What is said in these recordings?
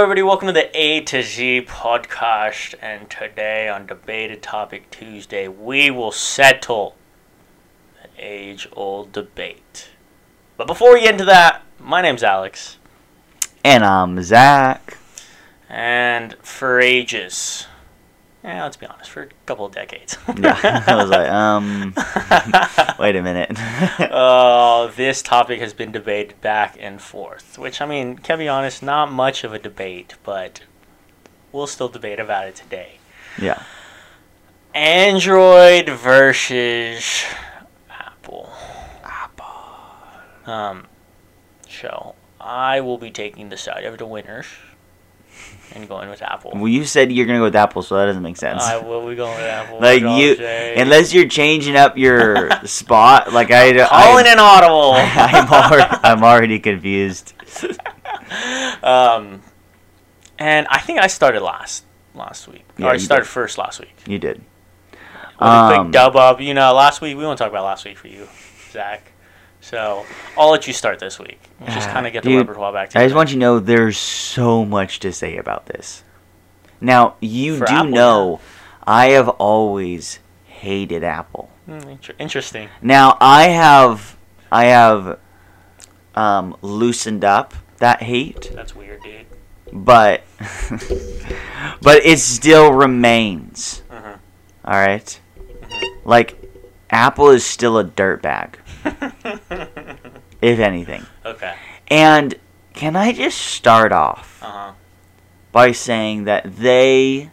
everybody. Welcome to the A to Z podcast. And today, on Debated Topic Tuesday, we will settle the age old debate. But before we get into that, my name's Alex. And I'm Zach. And for ages, yeah, let's be honest, for a couple of decades. Yeah, I was like, um, wait a minute. Oh, this topic has been debated back and forth. Which, I mean, can be honest, not much of a debate, but we'll still debate about it today. yeah. Android versus Apple. Apple. Um, so I will be taking the side of the winners and going with Apple. Well, you said you're gonna go with Apple, so that doesn't make sense. I will be going with Apple. like you, unless you're changing up your spot, like I, calling I, an audible. I'm already, I'm already confused. um, and I think I started last last week. Yeah, or I started did. first last week. You did. With a Um, quick dub up. You know, last week we won't talk about last week for you, Zach. So I'll let you start this week. Just Ah, kind of get the dude, repertoire back I just want you to know there's so much to say about this. Now, you For do Apple, know I have always hated Apple. Hmm, inter- interesting. Now, I have I have um, loosened up that hate, That's weird, dude. but but it still remains. Mhm. All right? Like Apple is still a dirtbag, if anything. okay. And can I just start off Uh huh. by saying that they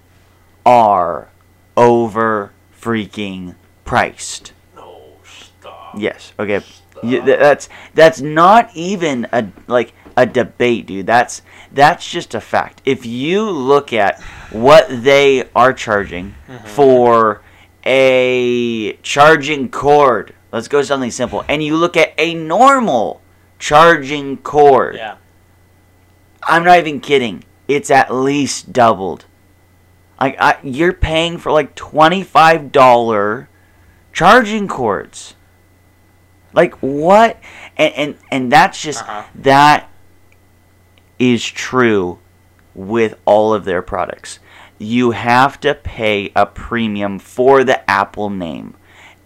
are over freaking priced. No, stop. Yes. Okay. You, th- that's that's not even a like a debate, dude. That's that's just a fact. If you look at what they are charging for a charging cord, let's go something simple, and you look at a normal charging cord. Yeah. I'm not even kidding. It's at least doubled. Like I, you're paying for like twenty five dollar charging cords. Like what? And and and that's just Uh-huh. that is true with all of their products. You have to pay a premium for the Apple name,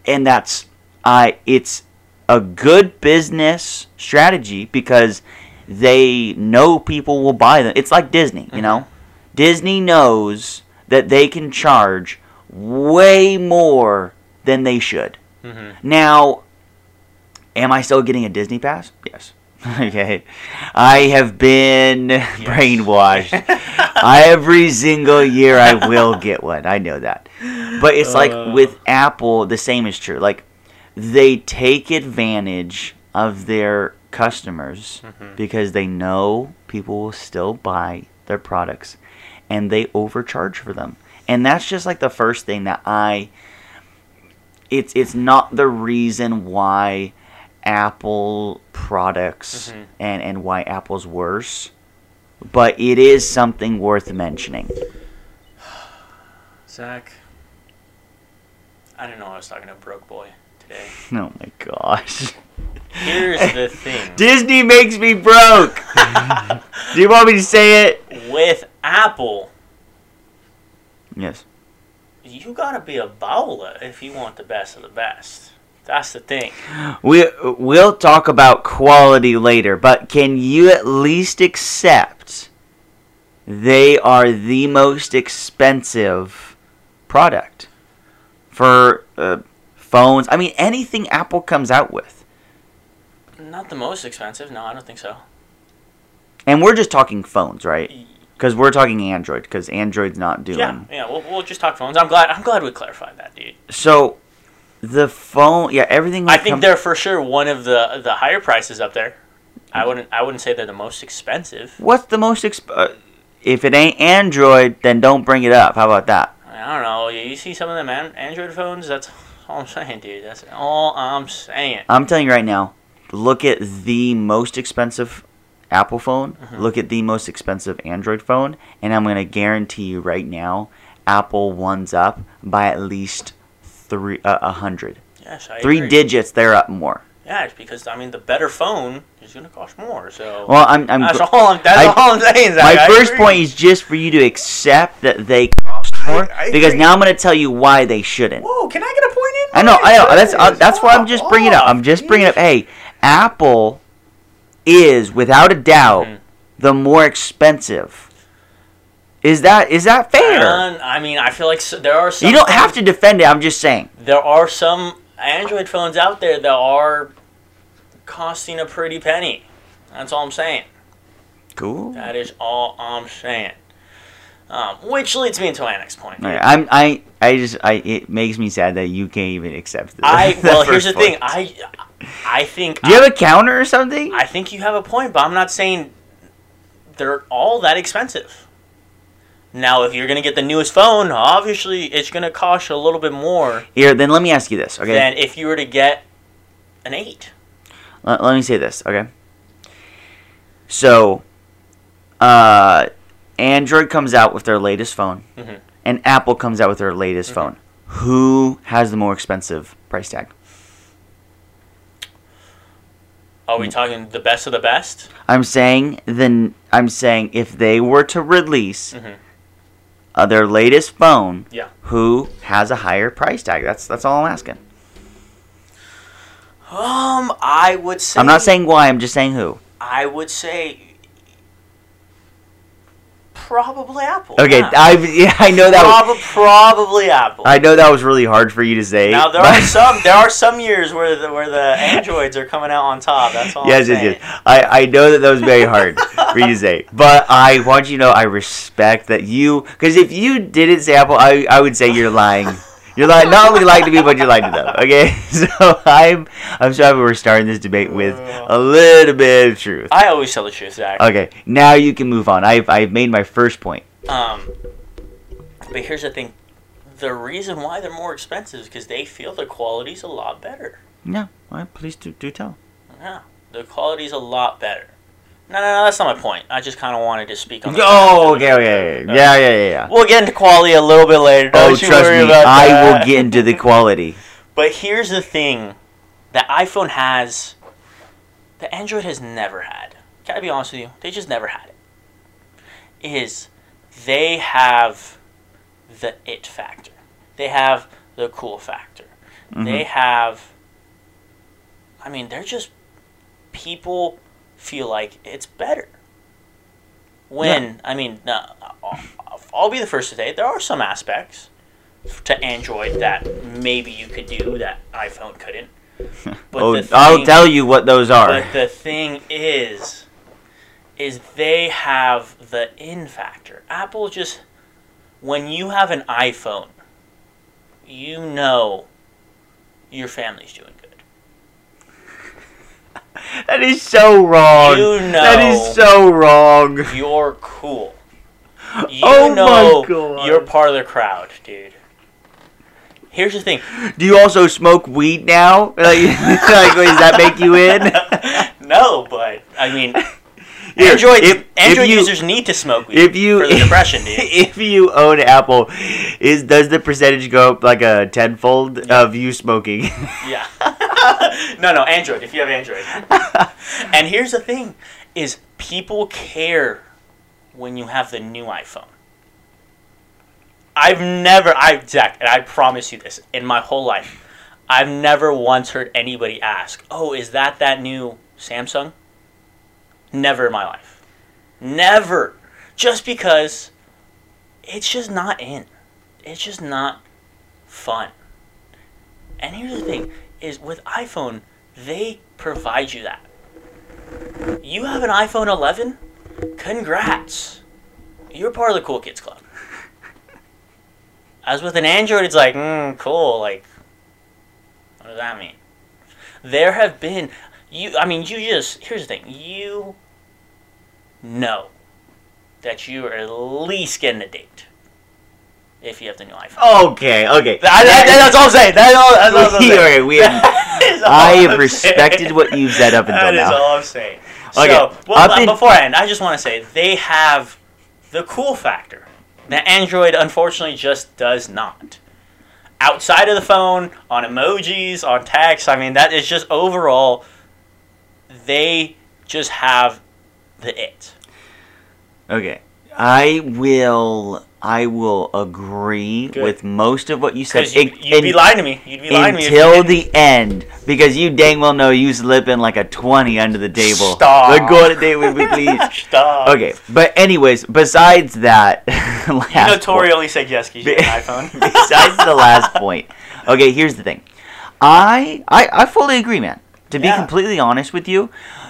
and that's I. it's a good business strategy because they know people will buy them. It's like Disney, you know. Disney knows that they can charge way more than they should. Mm-hmm. Now, am I still getting a Disney pass? Yes. okay. I have been brainwashed. Every single year I will get one. I know that. But it's Uh. like with Apple, the same is true. Like they take advantage of their customers Mhm. because they know people will still buy their products and they overcharge for them. And that's just like the first thing that I it's it's not the reason why Apple products Mhm. and and why Apple's worse, but it is something worth mentioning. Zach, I didn't know I was talking to a broke boy today. Oh my gosh. Here's the thing. Disney makes me broke. Do you want me to say it? With Apple, Yes. you gotta be a bowler if you want the best of the best. That's the thing. We we'll talk about quality later, but can you at least accept they are the most expensive product for uh, phones? I mean, anything Apple comes out with, Not the most expensive. No, I don't think so. and we're just talking phones, right? Because we're talking Android, because Android's not doing. Yeah, yeah. We'll, we'll just talk phones. I'm glad. I'm glad we clarified that, dude. So the phone, yeah, everything. I think they're for sure one of the the higher prices up there. I wouldn't. I wouldn't say they're the most expensive. What's the most exp- uh, If it ain't Android, then don't bring it up. How about that? I don't know. You see some of them an- Android phones. That's all I'm saying, dude. That's all I'm saying. I'm telling you right now. Look at the most expensive Apple phone. Mhm. Look at the most expensive Android phone, and I'm gonna guarantee you right now, Apple one's up by at least three uh, a hundred. Yes, I Three agree. digits, they're up more. Yeah, it's because I mean the better phone is gonna cost more. So Well, I'm. I'm that's all. I'm, that's I- all I'm saying. Zach. my I first agree. point is just for you to accept that they cost more, I because agree. now I'm going to tell you why they shouldn't. Whoa, can I get a point in? I know, I know. That's uh, goodness, that's why I'm just bringing it up. I'm off, just bringing up. Hey, Apple is without a doubt Mhm. the more expensive. Is that is that fair? And, I mean, I feel like s there are some. you don't have to defend it. I'm just saying. There are some Android phones out there that are costing a pretty penny. That's all I'm saying. Cool. That is all I'm saying. Um, which leads me into my next point. I'm I I just I it makes me sad that you can't even accept the, I well, here's the thing. I I think Do you have a counter or something? I think you have a point, but I'm not saying they're all that expensive. Now, if you're gonna get the newest phone, obviously it's gonna cost you a little bit more Here, then let me ask you this, okay? than if you were to get an eight. let, let me say this, okay? So, uh, Android comes out with their latest phone, Mhm. and Apple comes out with their latest Mhm. phone. Who has the more expensive price tag? Are we talking the best of the best? I'm saying then I'm saying if they were to release Mhm. uh, their latest phone, Yeah. who has a higher price tag? That's that's all I'm asking. Um, I would say. I'm not saying why. I'm just saying who. I would say. Probably Apple. Okay, yeah. I yeah, I know that. Was, Prob- probably Apple. I know that was really hard for you to say. now there but- are some there are some years where the where the androids are coming out on top. That's all. yes, I'm yes, yes. I, I know that that was very hard for you to say, but I want you to know I respect that you. Because if you didn't say Apple, I, I would say you're lying. You're lying. Not only like to me, but you're lying to them. Okay, so I'm I'm sorry we're starting this debate with a little bit of truth. I always tell the truth, Zach. Okay, now you can move on. I've I've made my first point. Um, but here's the thing: the reason why they're more expensive is because they feel the quality's a lot better. Yeah, well, please do do tell. Yeah, the quality's a lot better. No, no, no, that's not my point. I just kind of wanted to speak on. the Oh, okay, okay, okay. yeah, yeah, yeah, yeah. We'll get into quality a little bit later. Don't Oh, trust me, about I will get into the quality. But here's the thing that iPhone has that Android has never had. Gotta be honest with you, they just never had it. Is they have the it factor. They have the cool factor. Mhm. They have I mean, they're just people feel like it's better. When I mean, no, I'll, I'll be the first to say there are some aspects to Android that maybe you could do that iPhone couldn't. But oh, the I'll tell you what those are. But the thing is, is they have the in factor. Apple just, when you have an iPhone, you know your family's doing good. That is so wrong. You know. is so wrong. You're cool. You Oh my know God. you're part of the crowd, dude. Here's the thing. Do you also smoke weed now? Like, like does that make you in? no, but I mean, Here, Android if- if you- users need to smoke weed If you for the depression, dude. if you own Apple, is does the percentage go up like a tenfold of you smoking? Yeah. no, no, Android. If you have Android. and here's the thing: is people care when you have the new iPhone. I've never, I Zach, and I promise you this, in my whole life, I've never once heard anybody ask, "Oh, is that that new Samsung?" Never in my life. Never. Just because it's just not in. It's just not fun. And here's the thing is with iPhone, they provide you that. You have an iPhone 11? Congrats. You're part of the cool kids club. As with an Android, it's like, mm, cool, like what does that mean? There have been you I mean you just here's the thing, you know that you are at least getting a date if you have the new iPhone. okay, okay. That- that- that's all I'm saying. That's all, that's all I'm saying. okay, we have- I have I'm respected saying. what you've said up until That is now. That's all I'm saying. Okay, So, well, in- before I end, I just want to say they have the cool factor that Android unfortunately just does not. outside of the phone, on emojis, on text. I mean, that is just overall, they just have the it. Okay. I will I will agree Good. with most of what you said. You, you'd be lying to me. You'd be lying to me. until the end because you dang well know you slipping like a 20 under the table. Stop. But go on a date with me, please. Stop. Okay, but anyways, besides that, You last notorially said yes because you have an iPhone. besides the last point. Okay, here's the thing. I I, I fully agree, man. To be Yeah. completely honest with you,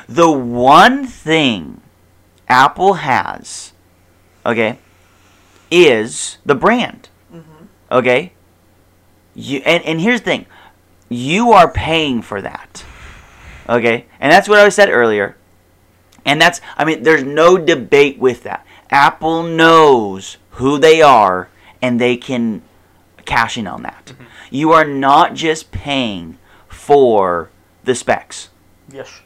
the one thing Apple has, okay, is the brand. Mm-hmm. Okay? You and, and here's the thing. You are paying for that. Okay? And that's what I said earlier. And that's I mean, there's no debate with that. Apple knows who they are and they can cash in on that. Mm-hmm. You are not just paying for the specs. yes.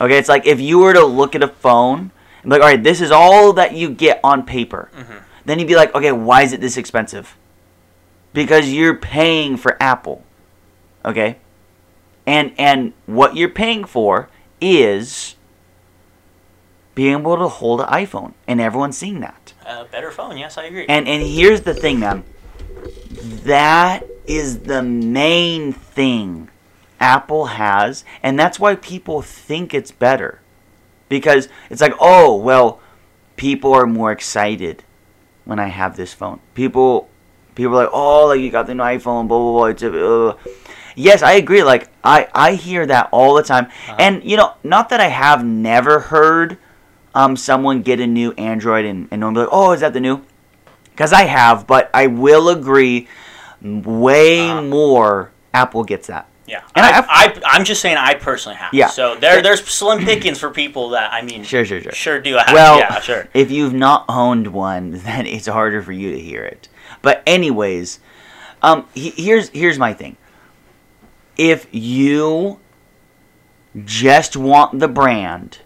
Okay, it's like if you were to look at a phone like, all right, this is all that you get on paper. Mm-hmm. Then you'd be like, okay, why is it this expensive? Because you're paying for Apple. Okay? And and what you're paying for is being able to hold an iPhone and everyone's seeing that. Uh, better phone. Yes, I agree. And and here's the thing, man. That is the main thing Apple has, and that's why people think it's better. Because it's like, oh, well, people are more excited when I have this phone. People people are like, oh, like you got the new iPhone, blah blah blah. It's a, uh. Yes, I agree. Like I I hear that all the time, and you know, not that I have never heard um someone get a new Android and and no one be like, oh, is that the new? Because I have, but I will agree, way Uh-huh. more Apple gets that. Yeah. and I, I- am just saying I personally have. Yeah. So there, there's slim pickings for people that I mean. Sure, sure, sure. Sure do. Have, Well, yeah, sure. if you've not owned one, then it's harder for you to hear it. But anyways, um, he- here's here's my thing. If you just want the brand,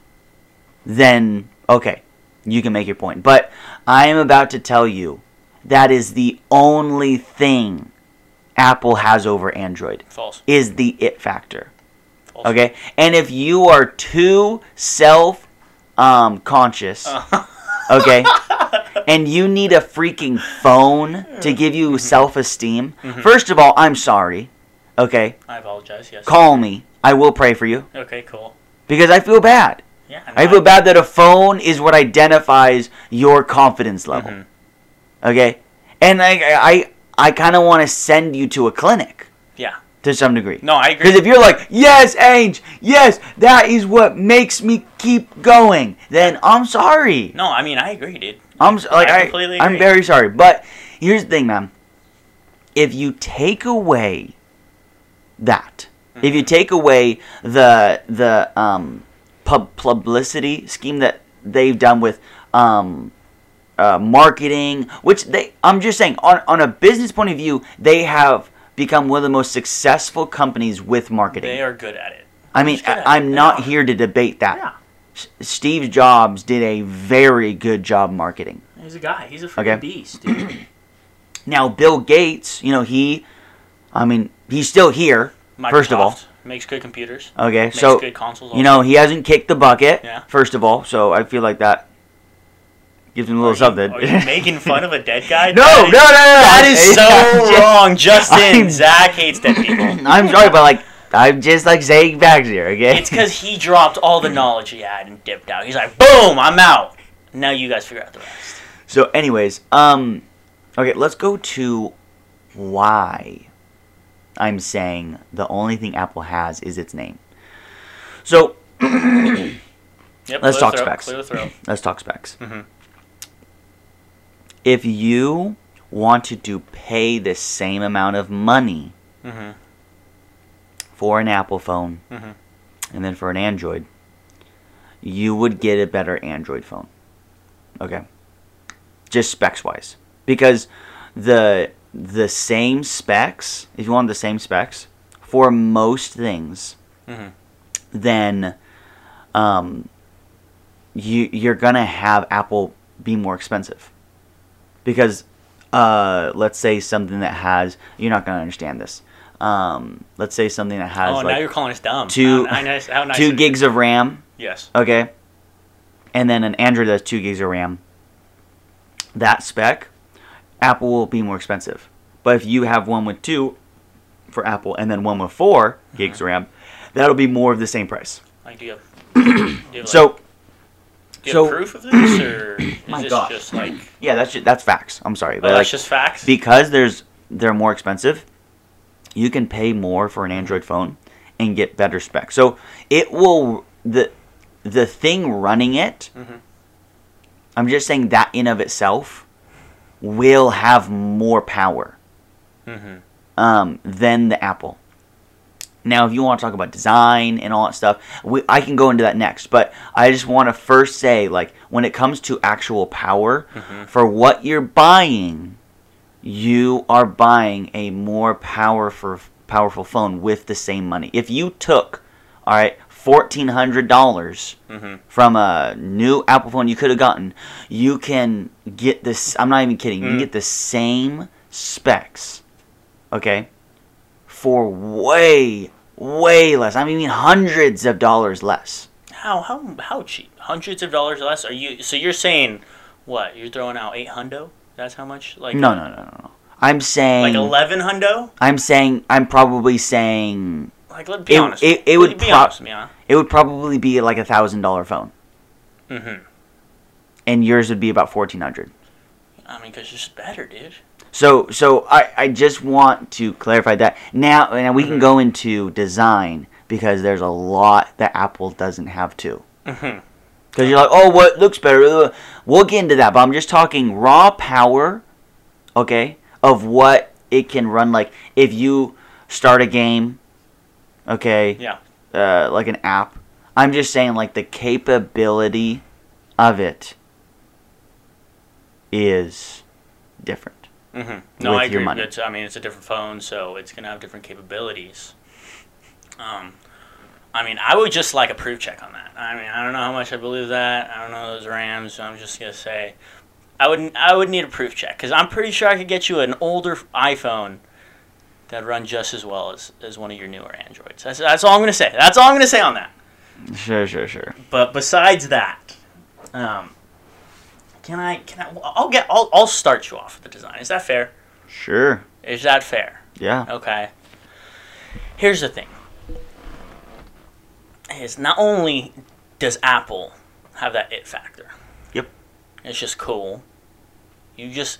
then okay, you can make your point. But I am about to tell you that is the only thing Apple has over Android False. is the it factor. False. Okay, and if you are too self um, conscious, okay, and you need a freaking phone to give you self esteem, first of all, I'm sorry. Okay, I apologize. Yes. call me. I will pray for you Okay. Cool. because I feel bad. Yeah. I feel bad that a phone is what identifies your confidence level. Mhm. Okay, and I I I kind of want to send you to a clinic Yeah. to some degree. No, I agree. Because if you're like, yes, Ange, yes, that is what makes me keep going, then I'm sorry. No, I mean I agree, dude. I'm like, I I, completely I'm very sorry. But here's the thing, man. If you take away that, if you take away the the um, pub publicity scheme that they've done with um, uh, marketing, which they, I'm just saying, on on a business point of view, they have become one of the most successful companies with marketing. They are good at it. I mean, Just good at I. I'm not here to debate that. Yeah. S- Steve Jobs did a very good job marketing. He's a guy. He's a freaking Okay. beast, dude. Now, Bill Gates, you know, he, I mean, he's still here, first of all. Microsoft makes good computers. Okay, Makes so, good consoles. you know, he hasn't kicked the bucket, Yeah. first of all, so I feel like that gives him a little Are something. You, are you making fun of a dead guy? no, That no, no, no, That is so wrong, Justin. I'm- Zach hates dead people. I'm sorry, but like, I'm just like saying facts here, okay? It's because he dropped all the knowledge he had and dipped out. He's like, boom, I'm out. Now you guys figure out the rest. So, anyways, um, okay, let's go to why I'm saying the only thing Apple has is its name. So, Yep, Let's talk the throat, specs. Clear the throat. let's talk specs. If you wanted to pay the same amount of money hmm for an Apple phone Mhm. and then for an Android, you would get a better Android phone. Okay. Just specs wise. Because the the same specs, if you want the same specs, for most things, Mhm. then um, you you're gonna have Apple be more expensive. Because uh, let's say something that has you're not gonna understand this. Um, let's say something that has Oh, now you're calling us dumb. two- How nice, how nice two gigs of RAM, Yes. okay, and then an Android that's two gigs of RAM. That spec, Apple will be more expensive. But if you have one with two for Apple and then one with 4 gigs of RAM, that'll be more of the same price. Like, do you have, do you have, like, So you so- proof of this, or is My this gosh. just like, yeah, that's ju- that's facts. I'm sorry, oh, but that's just facts? because there's they're more expensive, you can pay more for an Android phone and get better specs. So it will the the thing running it. Mhm. I'm just saying that in of itself will have more power mm-hmm. um, than the Apple. Now, if you want to talk about design and all that stuff, we, I can go into that next. But I just want to first say, like, when it comes to actual power, Mhm. for what you're buying, you are buying a more powerful powerful phone with the same money. If you took, all right, fourteen hundred dollars Mm-hmm. from a new Apple phone you could have gotten, you can get this. I'm not even kidding. You Mm. can get the same specs, okay, for way, way less. I mean, hundreds of dollars less. How how how cheap? Hundreds of dollars less? Are you? So you're saying what? You're throwing out eight hundo? That's how much? Like No, no, no, no, no. I'm saying. Like eleven hundo? I'm saying. I'm probably saying Like let's be It- honest. it- it would be pro- honest with me, huh? it would probably be like a thousand dollar phone, Mm-hmm. and yours would be about fourteen hundred. I mean, because it's better, dude. So, so I, I just want to clarify that now. Now we can Mhm. go into design because there's a lot that Apple doesn't have to. Mm-hmm. Because you're like, oh, what looks better? We'll get into that, but I'm just talking raw power, okay, of what it can run. Like if you start a game, okay, Yeah. uh, like an app. I'm just saying, like the capability of it is different. Mm-hmm. No, I agree. It's, I mean, it's a different phone, so it's gonna have different capabilities. Um, I mean, I would just like a proof check on that. I mean, I don't know how much I believe that. I don't know those RAMs. So I'm just gonna say, I would I would need a proof check because I'm pretty sure I could get you an older iPhone that run just as well as, as one of your newer Androids. That's, that's all I'm gonna say. That's all I'm gonna say on that. Sure, sure, sure. But besides that, um, can I can I? I'll get I'll I'll start you off with the design. Is that fair? Sure. Is that fair? Yeah. Okay. Here's the thing. Is not only does Apple have that it factor. Yep. It's just cool. You just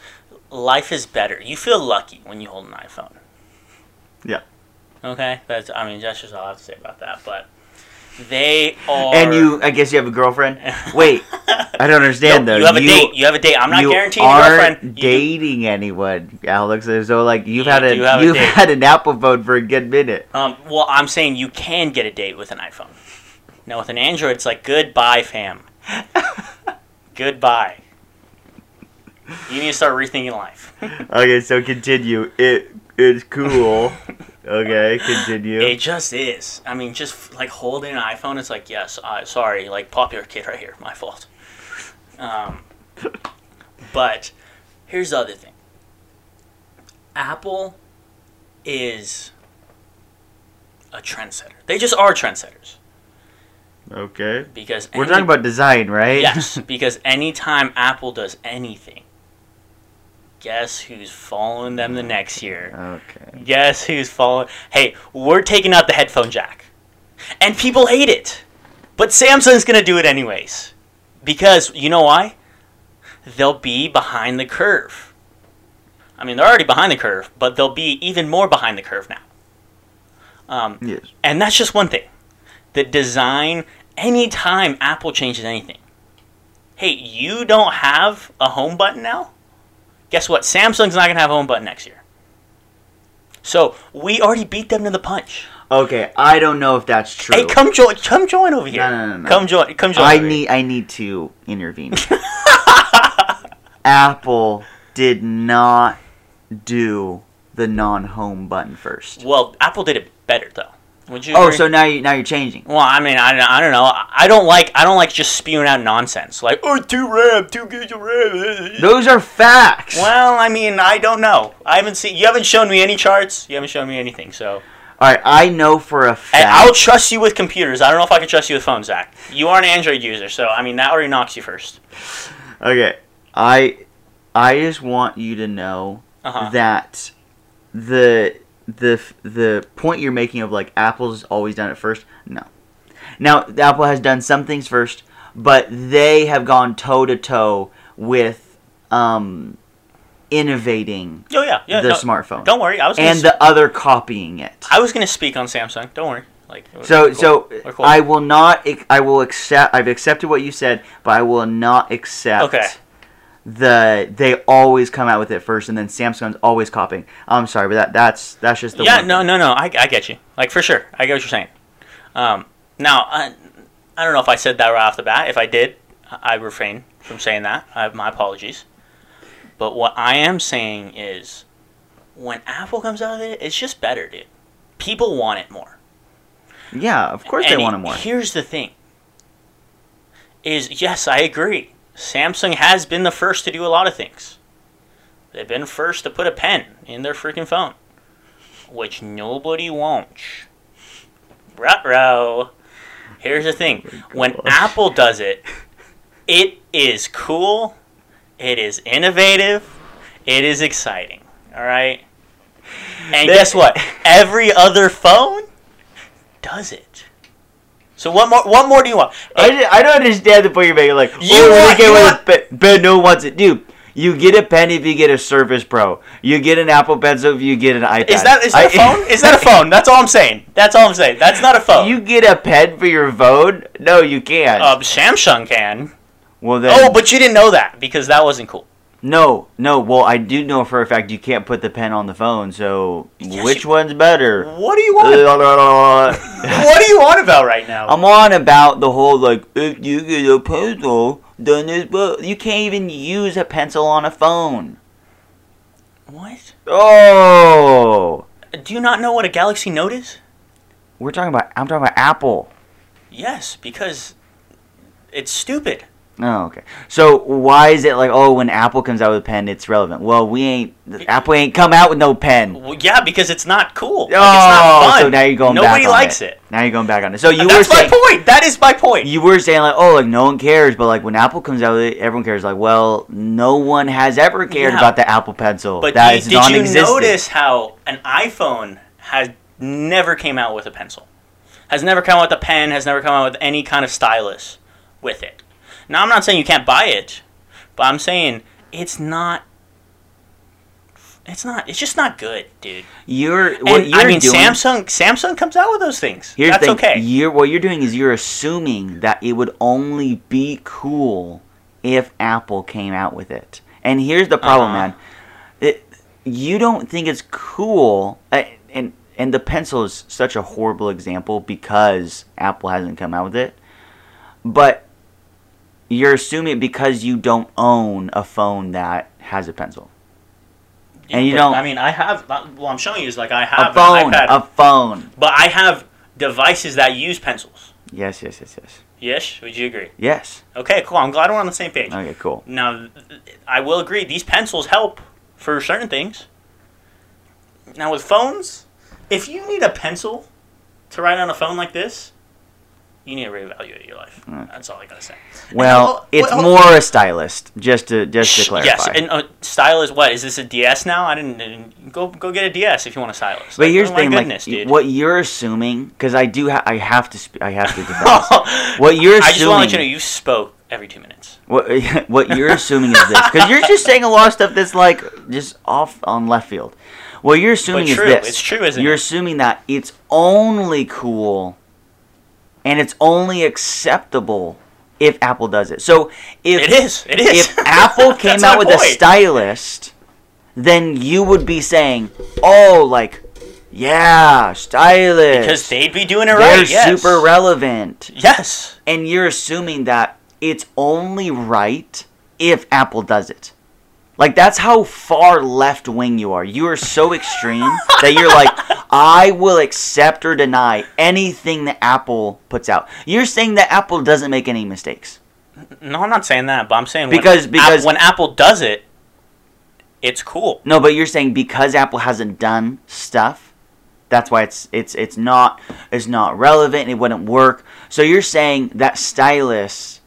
life is better. You feel lucky when you hold an iPhone. Yeah. Okay? That's I mean that's just all I have to say about that. But they are And you, I guess you have a girlfriend. Wait, I don't understand No, though. You have a date. You have a date. I'm not you guaranteeing a girlfriend. You dating anyone, Alex. So like you've You had a do have you've date. had an Apple phone for a good minute. Um, well, I'm saying you can get a date with an iPhone. Now with an Android, it's like goodbye, fam. goodbye. You need to start rethinking life. Okay, so continue. It it's cool. okay, continue. It just is. I mean, just like holding an iPhone, it's like, yes, uh, sorry, like popular kid right here, my fault. Um, but here's the other thing. Apple is a trendsetter. They just are trendsetters Okay. because We're any- talking about design, right? yes, because anytime Apple does anything, guess who's following them the next year? okay. Guess who's following? Hey, we're taking out the headphone jack. And people hate it. But Samsung's going to do it anyways. Because, you know why? They'll be behind the curve. I mean, they're already behind the curve, but they'll be even more behind the curve now. Um, Yes. and that's just one thing. The design, anytime Apple changes anything. Hey, you don't have a home button now? Guess what? Samsung's not going to have a home button next year. So we already beat them to the punch. Okay, I don't know if that's true. Hey, come join, come join over here. No, no, no, no. Come join, come join. I over here. need I need to intervene. Apple did not do the non-home button first. Well, Apple did it better though. Would you? Oh, agree? so now you now you're changing. Well, I mean, I, I don't know. I don't like I don't like just spewing out nonsense like oh two RAM, two gigs of RAM. Those are facts. Well, I mean, I don't know. I haven't seen. You haven't shown me any charts. You haven't shown me anything. So, All right, I know for a fact. and I'll trust you with computers. I don't know if I can trust you with phones, Zach. You are an Android user, so I mean that already knocks you first. Okay, I I just want you to know Uh-huh. that the the the point you're making of like Apple's always done it first. No, now Apple has done some things first, but they have gone toe to toe with um innovating Oh yeah, yeah. the no, smartphone Don't worry. I was and the other copying it. I was gonna speak on Samsung. Don't worry. Like So cool. so cool. I will not I will accept I've accepted what you said, but I will not accept Okay. The they always come out with it first and then Samsung's always copying. I'm sorry, but that that's that's just the yeah, no, no, no. I, I get you. Like for sure, I get what you're saying. Um, now, I, I don't know if I said that right off the bat. If I did, I refrain from saying that. I have my apologies. But what I am saying is, when Apple comes out of it, it's just better, dude. People want it more. Yeah, of course And they want it more. Here's the thing. Is yes, I agree. Samsung has been the first to do a lot of things. They've been first to put a pen in their freaking phone, which nobody wants. Ruh-roh. Here's the thing. when. Apple does it, it is cool, it is innovative, it is exciting. All right? And guess what? Every other phone does it. So what more? What more do you want? I, just- I don't understand the point you're making. Like, You oh, want- get you want- a pen, but no one wants it, dude. You get a pen if you get a Surface Pro. You get an Apple Pencil if you get an iPad. Is that is that a I- phone? Is that a phone? That's all I'm saying. That's all I'm saying. That's not a phone. You get a pen for your phone? No, you can't. uh, Samsung can. well then, Oh, but you didn't know that because that wasn't cool. No, no. Well, I do know for a fact you can't put the pen on the phone. So Yes, which you- one's better? What do you want? what do you want about right now? I'm on about the whole like if you get a pencil, then it's but you can't even use a pencil on a phone. what? Oh, Do you not know what a Galaxy Note is? we're talking about. I'm talking about Apple. Yes, because it's stupid. Oh, okay. So why is it like oh when Apple comes out with a pen it's relevant? Well, we ain't Apple ain't come out with no pen. Well, yeah, because it's not cool. Oh, it's not oh, fun. so now you're going Nobody back on likes it. it. Now you're going back on it. So you That's were my saying point. That is my point. you were saying like oh like no one cares, but like when Apple comes out with it, everyone cares. Like well, no one has ever cared Yeah. about the Apple Pencil. But that you- is did you notice how an iPhone has never came out with a pencil? Has never come out with a pen, has never come out with any kind of stylus with it. Now I'm not saying you can't buy it, but I'm saying it's not it's not it's just not good, dude. You're what And you're I mean doing. Samsung Samsung comes out with those things. Here's That's thing. okay. You're what you're doing is you're assuming that it would only be cool if Apple came out with it. And here's the problem, Uh-huh. man. It, you don't think it's cool, uh, and and the pencil is such a horrible example because Apple hasn't come out with it. But you're assuming because you don't own a phone that has a pencil. and you But, don't- I mean I have uh, well I'm showing you is like I have a phone, a phone. but I have devices that use pencils. Yes, yes, yes, yes. Yes, would you agree? Yes. Okay, cool. I'm glad we're on the same page. Okay, cool. Now, I will agree, these pencils help for certain things. Now, with phones, if you need a pencil to write on a phone like this, you need to reevaluate your life. Mm. That's all I gotta say. Well, And, it's well, more a stylist, just to just to Sh- clarify. Yes, and uh, style is what? Is this a DS now? I didn't, didn't- go go get a DS if you want a stylus. but Like, here's oh the thing, my like dude. what you're assuming, because I do, ha- I have to, sp- I have to defend. What you're assuming. I just want to let you know you spoke every two minutes. What what you're assuming is this, because you're just saying a lot of stuff that's like just off on left field. What you're assuming true, is this. it's true, isn't You're it? assuming that it's only cool, and it's only acceptable if Apple does it. So if It is. It is. if Apple came out with a point. stylist, then you would be saying, "Oh, like, yeah, stylist." because they'd be doing it they're right. Yes. super relevant, Yes. and you're assuming that it's only right if Apple does it. Like that's how far left wing you are. You are so extreme that you're like, I will accept or deny anything that Apple puts out. You're saying that Apple doesn't make any mistakes. No, I'm not saying that, but I'm saying Because- when, because- when Apple does it, it's cool. No, but you're saying because Apple hasn't done stuff, that's why it's it's it's not it's not relevant. It wouldn't work. So you're saying that stylus,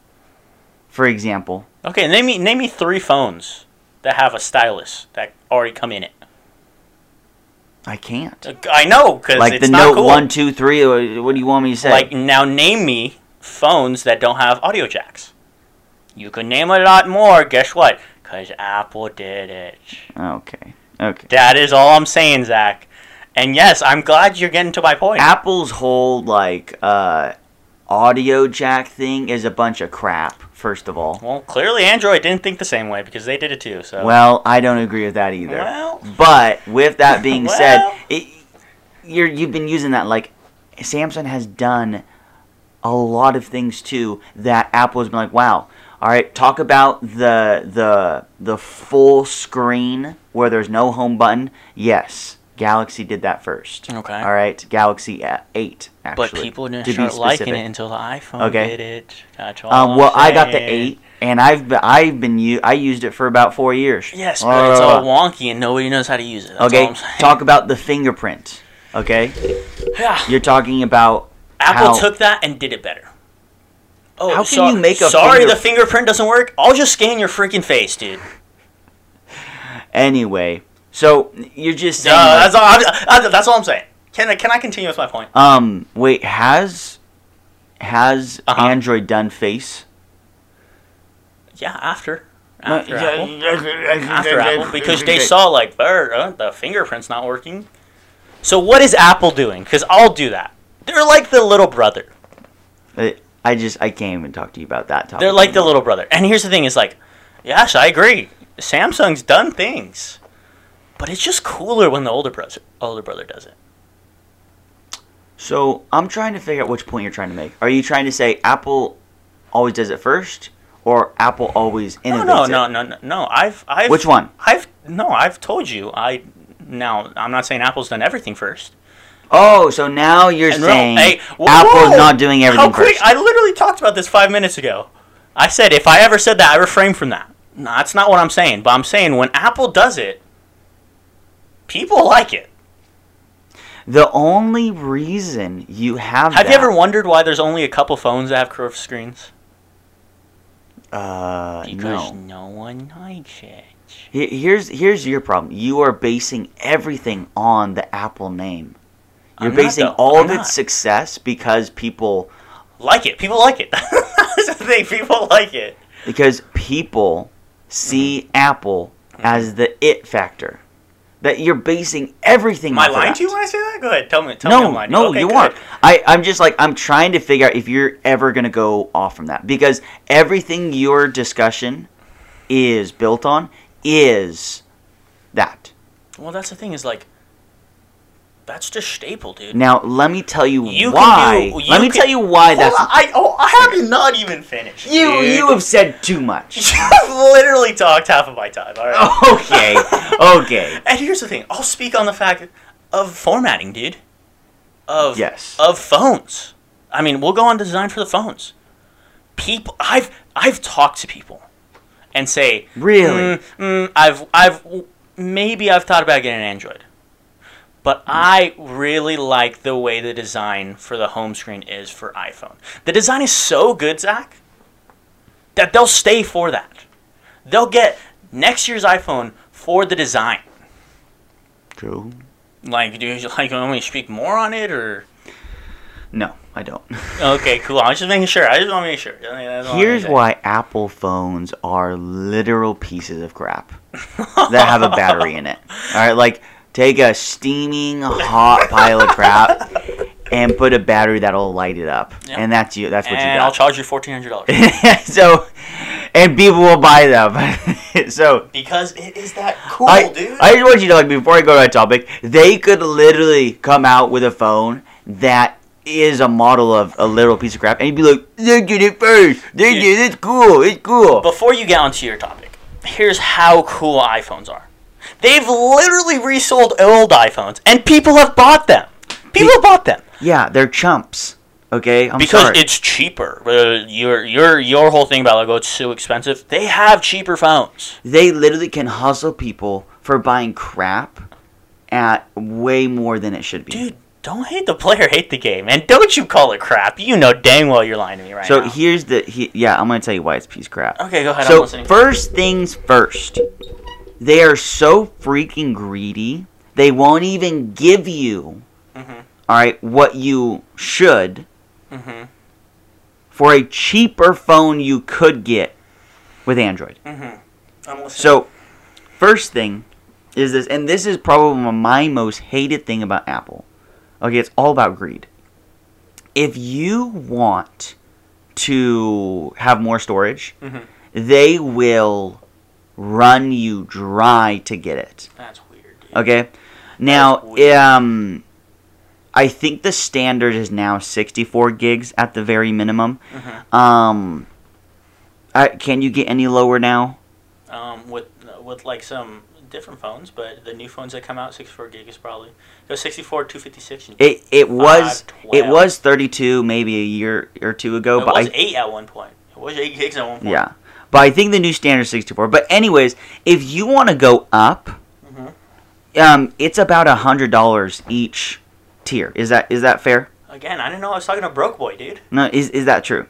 for example, Okay, name me name me three phones that have a stylus that already come in it. I can't. I know because Like the not Note cool. one, two, three. What do you want me to say? Like now, name me phones that don't have audio jacks. You could name a lot more. Guess what? Because Apple did it. okay, okay. That is all I'm saying, Zach. And yes, I'm glad you're getting to my point. Apple's whole like uh, audio jack thing is a bunch of crap. First of all, well, clearly Android didn't think the same way because they did it too. So well, I don't agree with that either. Well. but with that being Well. said, it, you're you've been using that like Samsung has done a lot of things too that Apple has been like, wow. All right, talk about the the the full screen where there's no home button. Yes, Galaxy did that first. Okay. All right, Galaxy uh, 8 actually. but people didn't to start liking it until the iPhone Okay. did it. That's all Um, well, I got the eight, and I've been, I've been u- I used it for about four years. Yes, but it's all Uh, wonky and nobody knows how to use it. That's okay. Talk about the fingerprint. Okay, Yeah. you're talking about Apple how- took that and did it better. Oh, How can so- you make a sorry finger- the fingerprint doesn't work? I'll just scan your freaking face, dude. anyway. So you're just Uh, saying. like- that's all. I'm, uh, that's all I'm saying. Can I can I continue with my point? um, wait, has has Uh-huh. Android done face? Yeah, after after Uh, Apple. yeah, After Apple, because they saw like "Er, uh, the fingerprint's not working. So what is Apple doing? Because I'll do that. They're like the little brother. Uh, I just I can't even talk to you about that topic. They're like the little brother. And here's the thing: is like, yes, I agree. Samsung's done things, but it's just cooler when the older brother older brother does it. So I'm trying to figure out which point you're trying to make. Are you trying to say Apple always does it first, or Apple always innovates no, it? no, no, no, no. I've, I've. Which one? I've no. I've told you. I now. I'm not saying Apple's done everything first. Oh, so now you're And saying hey, whoa, Apple's whoa! not doing everything How quick? first. I literally talked about this five minutes ago. I said if I ever said that, I refrain from that. No, that's not what I'm saying. But I'm saying when Apple does it, people like it. The only reason you have Have you ever wondered why there's only a couple phones that have curved screens? Uh, Because no. no one likes it. Here's here's your problem. You are basing everything on the Apple name. You're I'm basing though. all I'm of its success because people Like it. People like it. That's the thing. People like it. because people see Mm-hmm. Apple as the it factor. That you're basing everything Am I lying to you when I say that? Go ahead. Tell me. Tell me no, I'm lying. no, Okay, you aren't. I, I'm just like I'm trying to figure out if you're ever gonna go off from that because everything your discussion is built on is that. Well, that's the thing. Is like, that's just staple, dude. Now let me tell you, You why. do- you let me can- tell you why that's. on, I oh I have not even finished. you dude. you have said too much. You've literally talked half of my time. All right. okay, okay. And here's the thing. I'll speak on the fact of formatting, dude. Of Yes. Of phones. I mean, we'll go on design for the phones. People, I've I've talked to people, and say, Really? "Mm, mm, I've I've maybe I've thought about getting an Android, but I really like the way the design for the home screen is for iPhone. The design is so good, Zach, that they'll stay for that. They'll get next year's iPhone for the design. True. Like, do you like want me to speak more on it, or No, I don't. okay, cool. I was just making sure. I just want to make sure. That's all I'm Here's why Apple phones are literal pieces of crap that have a battery in it. All right, like take a steaming hot pile of crap and put a battery that'll light it up, and that's you. That's what you do. And you I'll charge you fourteen hundred dollars so, and people will buy them. so. because it is that cool, I, dude. I just want you to like before I go to that topic, they could literally come out with a phone that is a model of a literal piece of crap, and you'd be like, "They did it first. They did it. It's cool. It's cool." Before you get onto your topic, here's how cool iPhones are. They've literally resold old iPhones, and people have bought them. People have bought them Yeah, they're chumps. Okay, I'm because sorry. it's cheaper. Uh, your your your whole thing about like oh it's so expensive. They have cheaper phones. they literally can hustle people for buying crap at way more than it should be. Dude, don't hate the player, hate the game, and don't you call it crap. You know dang well you're lying to me right so now. here's the he, yeah, I'm gonna tell you why it's piece of crap. okay, go ahead. I'm So listening. first things first, they are so freaking greedy. They won't even give you, Mhm. all right, what you should Mhm. for a cheaper phone you could get with Android. Listening. So, first thing is this, and this is probably my most hated thing about Apple. Okay, it's all about greed. If you want to have more storage, Mhm. they will run you dry to get it. that's weird. Dude. Okay. Now, weird. um, I think the standard is now 64 gigs at the very minimum. Mhm. Um, I, can you get any lower now? Um, with with like some different phones, but the new phones that come out, 64 gig is probably go 64, 256. And It it was it was 32 maybe a year or two ago, it but was I eight at one point. It was eight gigs at one point. yeah, but I think the new standard is 64. But anyways, if you want to go up, Mhm. um, it's about a hundred dollars each tier. Is that is that fair? Again, I didn't know I was talking to broke boy, dude. No, is is that true?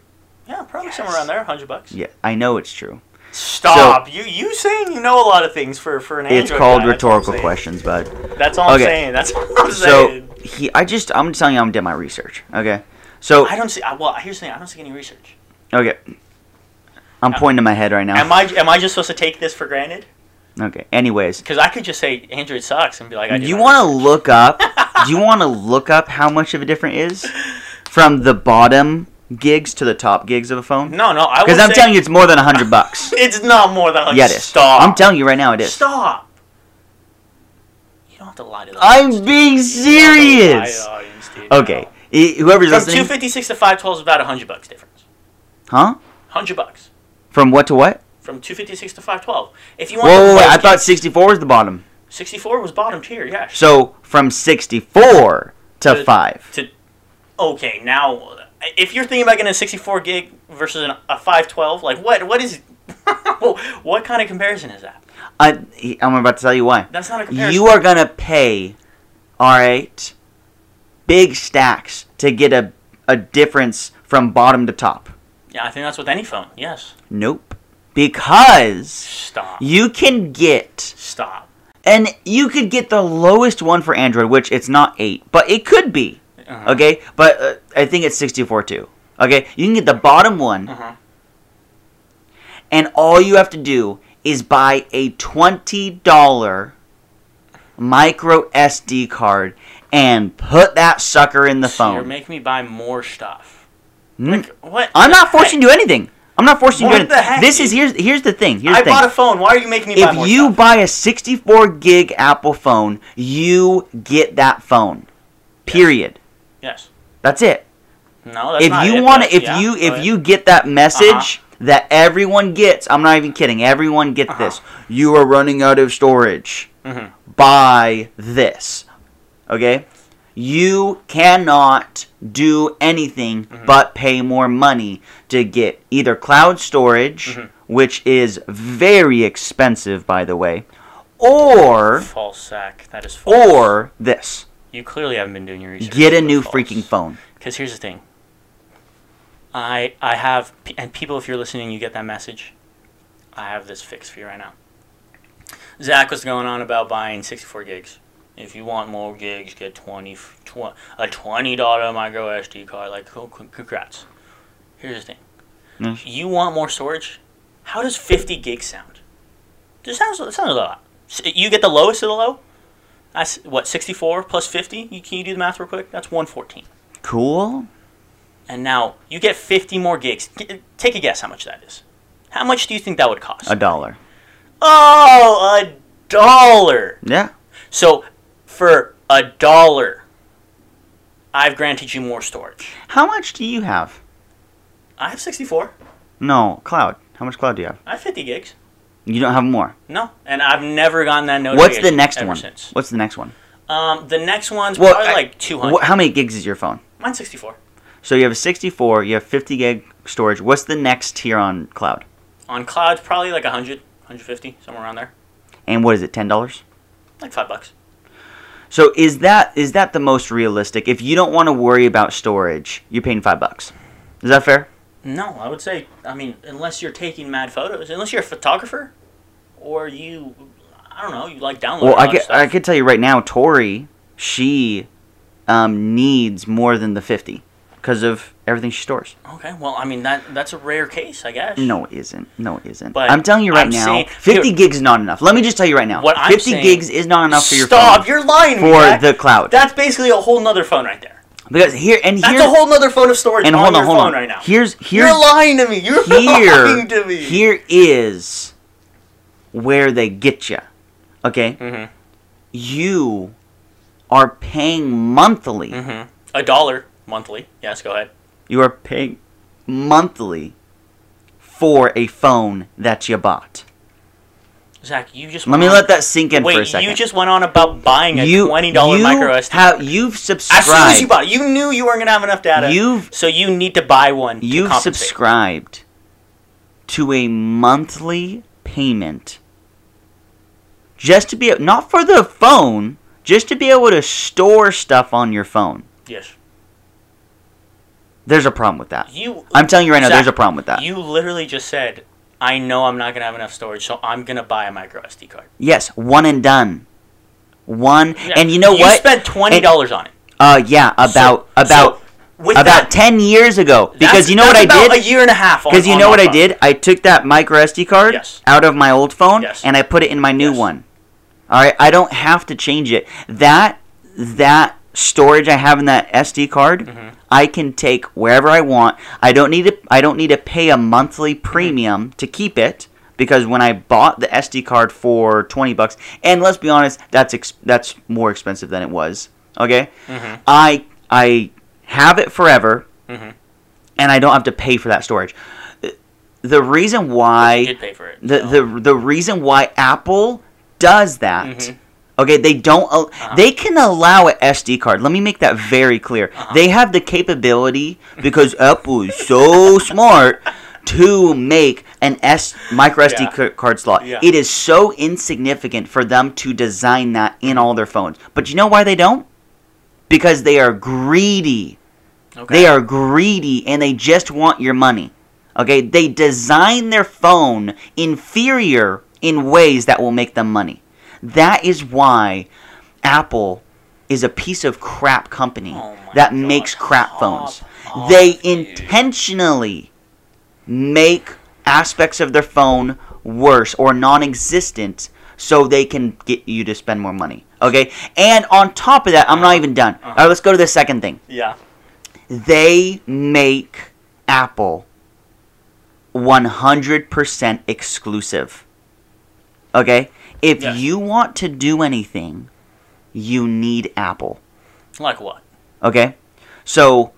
Yeah, probably somewhere around there, hundred bucks. Yeah, I know it's true. Stop! you you saying you know a lot of things for for an Android It's called guy, that's all I'm rhetorical questions, bud. That's all Okay. I'm saying. That's all I'm So saying. he, I just I'm telling you, I'm did my research. Okay, so I don't see. Well, here's the thing. I don't see any research. okay, I'm pointing to my head right now. Am I am I just supposed to take this for granted? Okay. Anyways, Because I could just say Android sucks and be like, I do you want to look up? do you want to look up how much of a difference is from the bottom gigs to the top gigs of a phone? No, no. I Because I'm say- telling you, it's more than a hundred bucks. it's not more than. Like, yeah, it is. Stop. I'm telling you right now, it is. Stop. You don't have to lie to the I'm audience, dude. being don't have to to serious. the audience, dude. Okay. No. Whoever's From listening, 256 to 512 is about 100 bucks difference. huh? 100 bucks. From what to what? From 256 to 512. If you want Whoa, whoa, wait, I thought 64 was the bottom. 64 was bottom tier, yeah. So from 64 to To- five. to okay now if you're thinking about getting a 64 gig versus an, a 512 like what what is what kind of comparison is that I, I'm about to tell you why. that's not a comparison You are gonna pay, all right, big stacks to get a a difference from bottom to top. Yeah i think that's with any phone yes Nope. Because stop you can get, stop and you could get the lowest one for Android, which it's not eight, but it could be. Uh-huh. Okay, but uh, I think it's 64 too. Okay, you can get the bottom one, Uh-huh. and all you have to do is buy a twenty dollar micro SD card and put that sucker in the So you're making me buy more stuff? Like what I'm not forcing you to do anything. I'm not forcing you to What do the anything. heck, This is here's here's the thing. Here's i the thing. bought a phone why are you making me buy if you stuff? buy a 64 gig Apple phone, you get that phone. Period. yes That's it. no that's if not you it, want to, if yeah, you if ahead. you get that message that everyone gets, I'm not even kidding. Everyone gets Uh-huh. this. You are running out of storage. Mhm. Buy this. Okay. You cannot do anything Mm-hmm. but pay more money to get either cloud storage, Mm-hmm. which is very expensive, by the way, or false Zach that is false or this. you clearly haven't been doing your research Get a new false. freaking phone. Because here's the thing. I I have and people, if you're listening, you get that message. I have this fixed for you right now. Zach was going on about buying 64 gigs. If you want more gigs, get 20, tw- a twenty dollar micro SD card. Like, co- co- congrats. Here's the thing. You want more storage? How does 50 gigs sound? It sounds it sounds a lot. You get the lowest of the low. That's what 64 plus 50. You can you do the math real quick? That's 114. Cool. And now you get 50 more gigs. Take a guess how much that is. How much do you think that would cost? A dollar. oh, a dollar. Yeah. So for a dollar, I've granted you more storage. How much do you have? I have 64. No, cloud. How much cloud do you have? I have 50 gigs. You don't have more. No, and I've never gotten that note. What's the next ever one? Since. What's the next one? Um, the next one's Well, probably I- like two hundred. Wh- how many gigs is your phone? Mine's sixty-four. So you have a 64, you have 50 gig storage. What's the next tier on cloud? On cloud, probably like 100, 150, somewhere around there. And what is it? Ten dollars. Like five bucks. So is that is that the most realistic? If you don't want to worry about storage, you're paying five bucks. Is that fair? No, I would say, I mean, unless you're taking mad photos, unless you're a photographer, or you, I don't know, you like downloading Well, I could I could tell you right now, Tori, she um, needs more than the 50 because of everything she stores. Okay, well, I mean, that that's a rare case, I guess. No, it isn't. No, it isn't. But I'm telling you right I'm now, saying- 50 here- gigs is not enough. Let me just tell you right now. What I'm 50 saying- gigs is not enough for your Stop, phone. Stop! You're lying to me, for the cloud. That's basically a whole nother phone right there. because here and here, That's a whole nother phone of storage and on hold on, your hold phone on. right now. Here's here. you're lying to me. You're here lying to me. here is where they get you. Okay? Mm-hmm. You are paying monthly. Mm-hmm. A dollar monthly. Yes, go ahead. You are paying monthly for a phone that you bought. Zach, you just Let me on- let that sink in Wait, for a second. you just went on about buying a you, twenty dollar you micro SD. have you've subscribed? as soon as you bought it, you knew you weren't gonna have enough data. You've- so you need to buy one. You've compensate. subscribed to a monthly payment just to be not for the phone, just to be able to store stuff on your phone. Yes. There's a problem with that. You. I'm telling you right now, Zach, there's a problem with that. You literally just said, "I know I'm not gonna have enough storage, so I'm gonna buy a micro SD card." yes, one and done. One, Yeah, and you know you what? You spent twenty dollars on it. uh, yeah, about So- about so with about that, ten years ago. Because you know what I about did? A year and a half. Because you know what I did? I took that micro SD card Yes. out of my old phone Yes. and I put it in my new Yes. one. All right, I don't have to change it. That that storage I have in that SD card, Mm-hmm. I can take wherever I want. I don't need to I don't need to pay a monthly Mm-hmm. premium to keep it because when I bought the SD card for 20 bucks, and let's be honest, that's ex- that's more expensive than it was. Okay? Mhm. I I have it forever Mhm. and I don't have to pay for that storage. The reason why did pay for it. the, the the reason why Apple does that. Okay, they don't. al- Uh-huh. They can allow an SD card. Let me make that very clear. Uh-huh. They have the capability because Apple is so smart to make an S micro SD Yeah. ca- card slot. Yeah. It is so insignificant for them to design that in all their phones. But you know why they don't? Because they are greedy. Okay. They are greedy and they just want your money. Okay? They design their phone inferior in ways that will make them money. That is why Apple is a piece of crap company Oh that God. makes crap phones. Oh, they dude. intentionally make aspects of their phone worse or non-existent so they can get you to spend more money. Okay? And on top of that, I'm not even done. All right, let's go to the second thing Yeah. they make Apple 100% exclusive. Okay? If Yes. you want to do anything, you need Apple. Like what? Okay? So,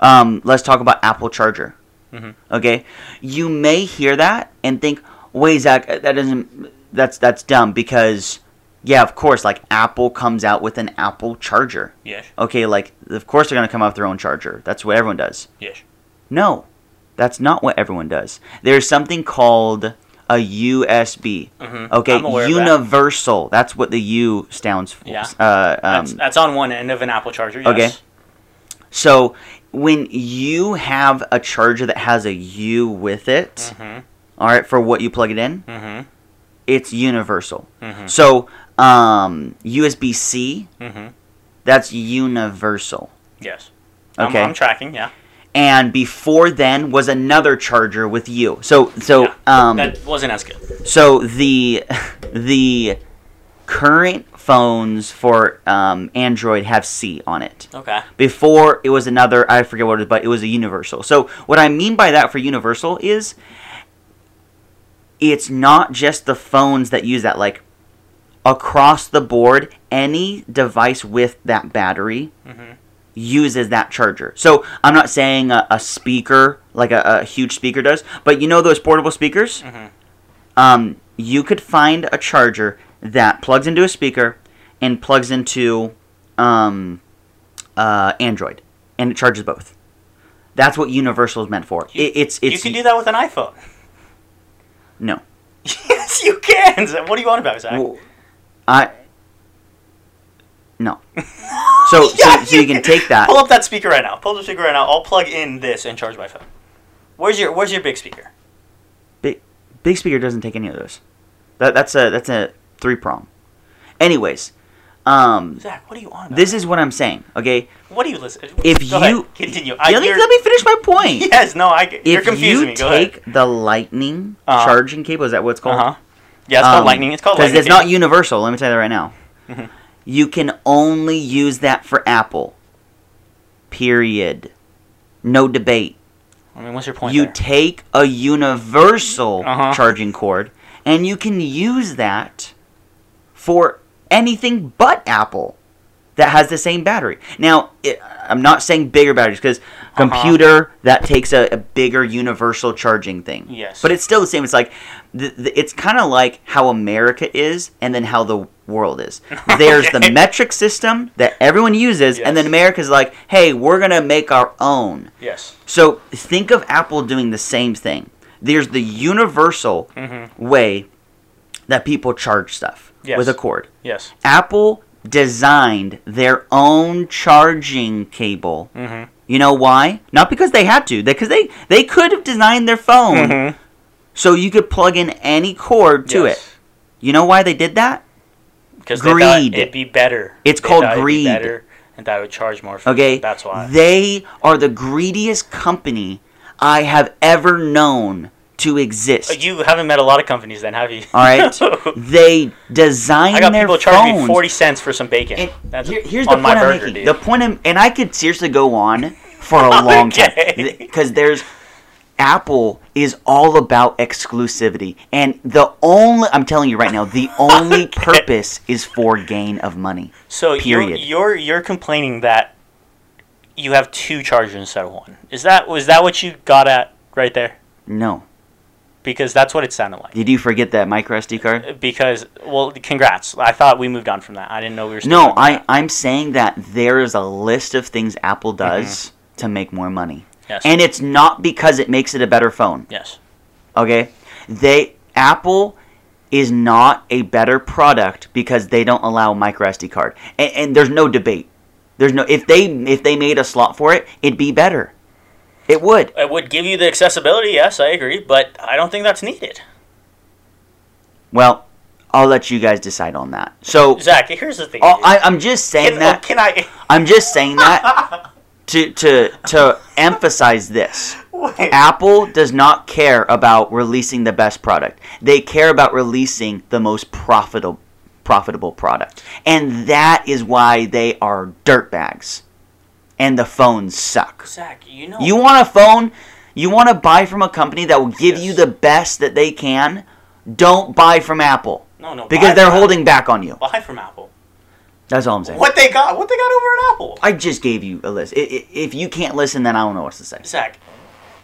um, let's talk about Apple Charger. Mhm. Okay? You may hear that and think, wait, Zach, that doesn't, that's, that's dumb because, yeah, of course, like Apple comes out with an Apple Charger. Yes. Okay, like, of course they're going to come out with their own charger. That's what everyone does. Yes. No, that's not what everyone does. There's something called a USB. Mhm. Okay, of that. universal. That's what the U stands for. Yeah. Uh, um, That's, that's on one end of an Apple charger. Yes. Okay. so when you have a charger that has a U with it, Mhm. all right, for what you plug it in, Mhm. it's universal. Mhm. So um, USB C, Mhm. that's universal. Yes. Okay. I'm, I'm tracking. Yeah. And before then was another charger with you. So so Yeah. um that wasn't as good. so the the current phones for um, Android have C on it. Okay. Before it was another I forget what it is, but it was a universal. So what I mean by that for universal is it's not just the phones that use that like across the board any device with that battery Mhm. Uses that charger. So I'm not saying a, a speaker like a, a huge speaker does, but you know those portable speakers. Mhm. Um, you could find a charger that plugs into a speaker and plugs into um, uh, Android, and it charges both. That's what universal is meant for. You- it, it's it's you can do that with an iPhone. no. yes, you can. What do you on about, Zach? Well, I no. So Yeah, so, so you can take that. Pull up that speaker right now. Pull up the speaker right now. I'll plug in this and charge my phone. Where's your Where's your big speaker? Big, big speaker doesn't take any of those. That that's a that's a three prong. Anyways, um, Zach, what are you on about? this is what I'm saying. Okay, What are you listening? If Go ahead, you- continue, let me let me finish my point. Yes, no, I. you're if confusing you me. Go take ahead. the lightning Uh-huh. charging cable, is that what it's called? Uh huh. Yeah, it's called Um, lightning. It's called because it's not universal. Let me tell you that right now. Mhm. You can only use that for Apple. Period. No debate. I mean, what's your point you there? take a universal Uh-huh. charging cord and you can use that for anything but Apple that has the same battery. Now, it, I'm not saying bigger batteries because Uh-huh. computer that takes a, a bigger universal charging thing. Yes. But it's still the same. It's like the, the, it's kind of like how America is and then how the world is. There's the metric system that everyone uses and then America's like, "Hey, we're going to make our own." yes. So think of Apple doing the same thing. There's the universal Mm-hmm. way that people charge stuff Yes. with a cord. Yes. Apple designed their own charging cable. Mm-hmm. You know why? Not because they had to, because they they could have designed their phone Mhm. so you could plug in any cord to it. You know why they did that? Because Greed. it'd be better. It's They called it'd be greed. better, and that would charge more. For Okay, That's why. they are the greediest company I have ever known to exist. You haven't met a lot of companies, then, have you? All right, they design I got their people charging phones. me forty cents for some bacon. Here- here's the point my I'm burger, making. dude. The point I'm, and I could seriously go on for a long Okay. time because there's Apple is all about exclusivity, and the only I'm telling you right now, the only purpose is for gain of money. So Period. You're, you're you're complaining that you have two chargers instead of one. Is that was that what you got at right there? No, Because that's what it sounded like. did you forget that micro SD uh, card? Because well, congrats. I thought we moved on from that. I didn't know we were. No, I I'm saying that there is a list of things Apple mm-hmm. does to make more money. Yes. and it's not because it makes it a better phone. yes. Okay, they Apple is not a better product because they don't allow micro SD card, and, and there's no debate. There's no if they if they made a slot for it, it'd be better. It would. It would give you the accessibility. Yes, I agree, but I don't think that's needed. Well, I'll let you guys decide on that. So Zach, here's the thing. oh. I, I'm just saying can, that. Oh, can I? I'm just saying that to to to emphasize this. Wait. Apple does not care about releasing the best product. They care about releasing the most profitable profitable product. And that is why they are dirtbags. And the phones suck. Zach, you know. You want a phone, you want to buy from a company that will give you the best that they can, don't buy from Apple no, no. because they're holding back on you. Buy from Apple. That's all I'm saying. What they got? What they got over at Apple? I just gave you a list. I- I- If you can't listen, then I don't know what to say. Zach,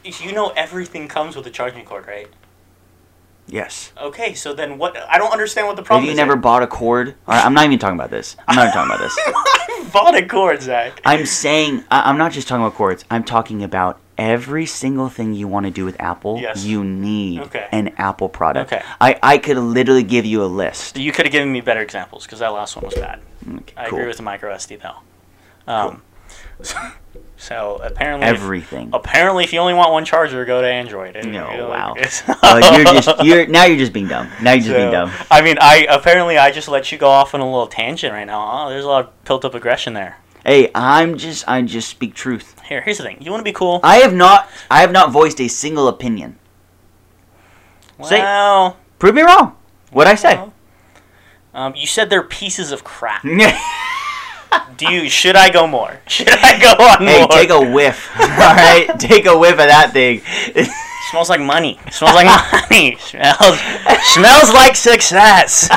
you know everything comes with a charging cord, right? Yes. Okay, so then what? I don't understand what the problem. Have you is. never bought a cord? All right, I'm not even talking about this. I'm not even talking about this. I bought a cord, Zach. I'm saying I- I'm not just talking about cords. I'm talking about every single thing you want to do with Apple. Yes. You need Okay. an Apple product. Okay. I I could literally give you a list. You could have given me better examples because that last one was bad. Okay, I cool. agree with the micro SD though. Um, so apparently, everything. apparently, if you only want one charger, go to Android. And, No, you know, wow. it's- Uh, you're just you're now you're just being dumb. Now you're just being dumb. I mean, I apparently I just let you go off on a little tangent right now. Oh, there's a lot of built up aggression there. Hey, I'm just I just speak truth. Here, here's the thing. You want to be cool? I have not I have not voiced a single opinion. say- Prove me wrong. What'd I say? Um, you said they're pieces of crap. Do you? Should I go more? Should I go on hey, more? take a whiff. All right, take a whiff of that thing. smells like money. smells like money. smells smells like success.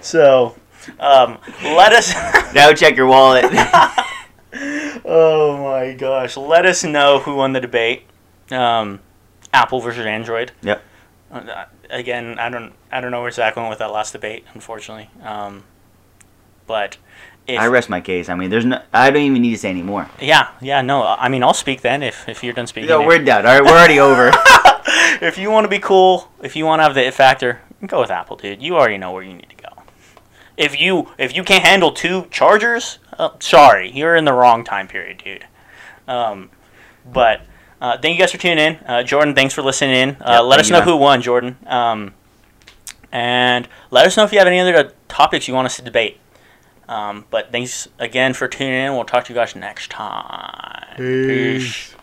so, um, let us. now check your wallet. oh my gosh! Let us know who won the debate. Um, Apple versus Android. Yep. Uh, again, I don't I don't know where Zach went with that last debate, unfortunately. Um, but if, I rest my case. I mean, there's no. I don't even need to say any more. yeah, yeah, no. I mean, I'll speak then if if you're done speaking. No, we're done. All right, we're already over. if you want to be cool, if you want to have the it factor, go with Apple, dude. You already know where you need to go. If you if you can't handle two chargers, uh, sorry, you're in the wrong time period, dude. Um, but uh, thank you guys for tuning in, uh, Jordan. Thanks for listening in. Uh, Yep, let us you, know man. who won, Jordan. Um, and let us know if you have any other topics you want us to debate. Um, but thanks again for tuning in. We'll talk to you guys next time. Peace.